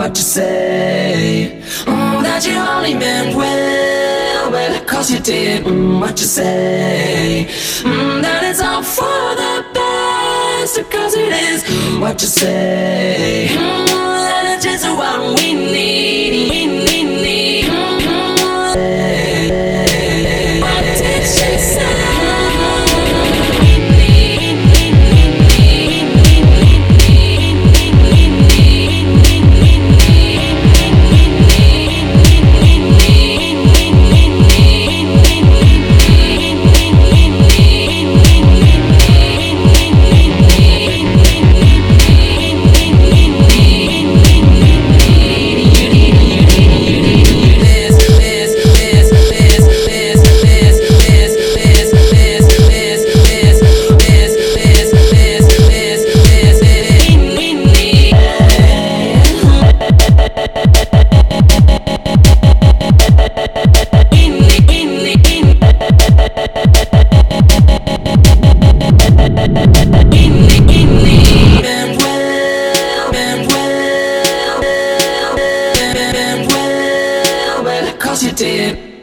what you say. Mm, that you only meant well, well, cause you did mm, what you say. Mm, that it's all for the best, cause it is what you say. Mm, that it's just You did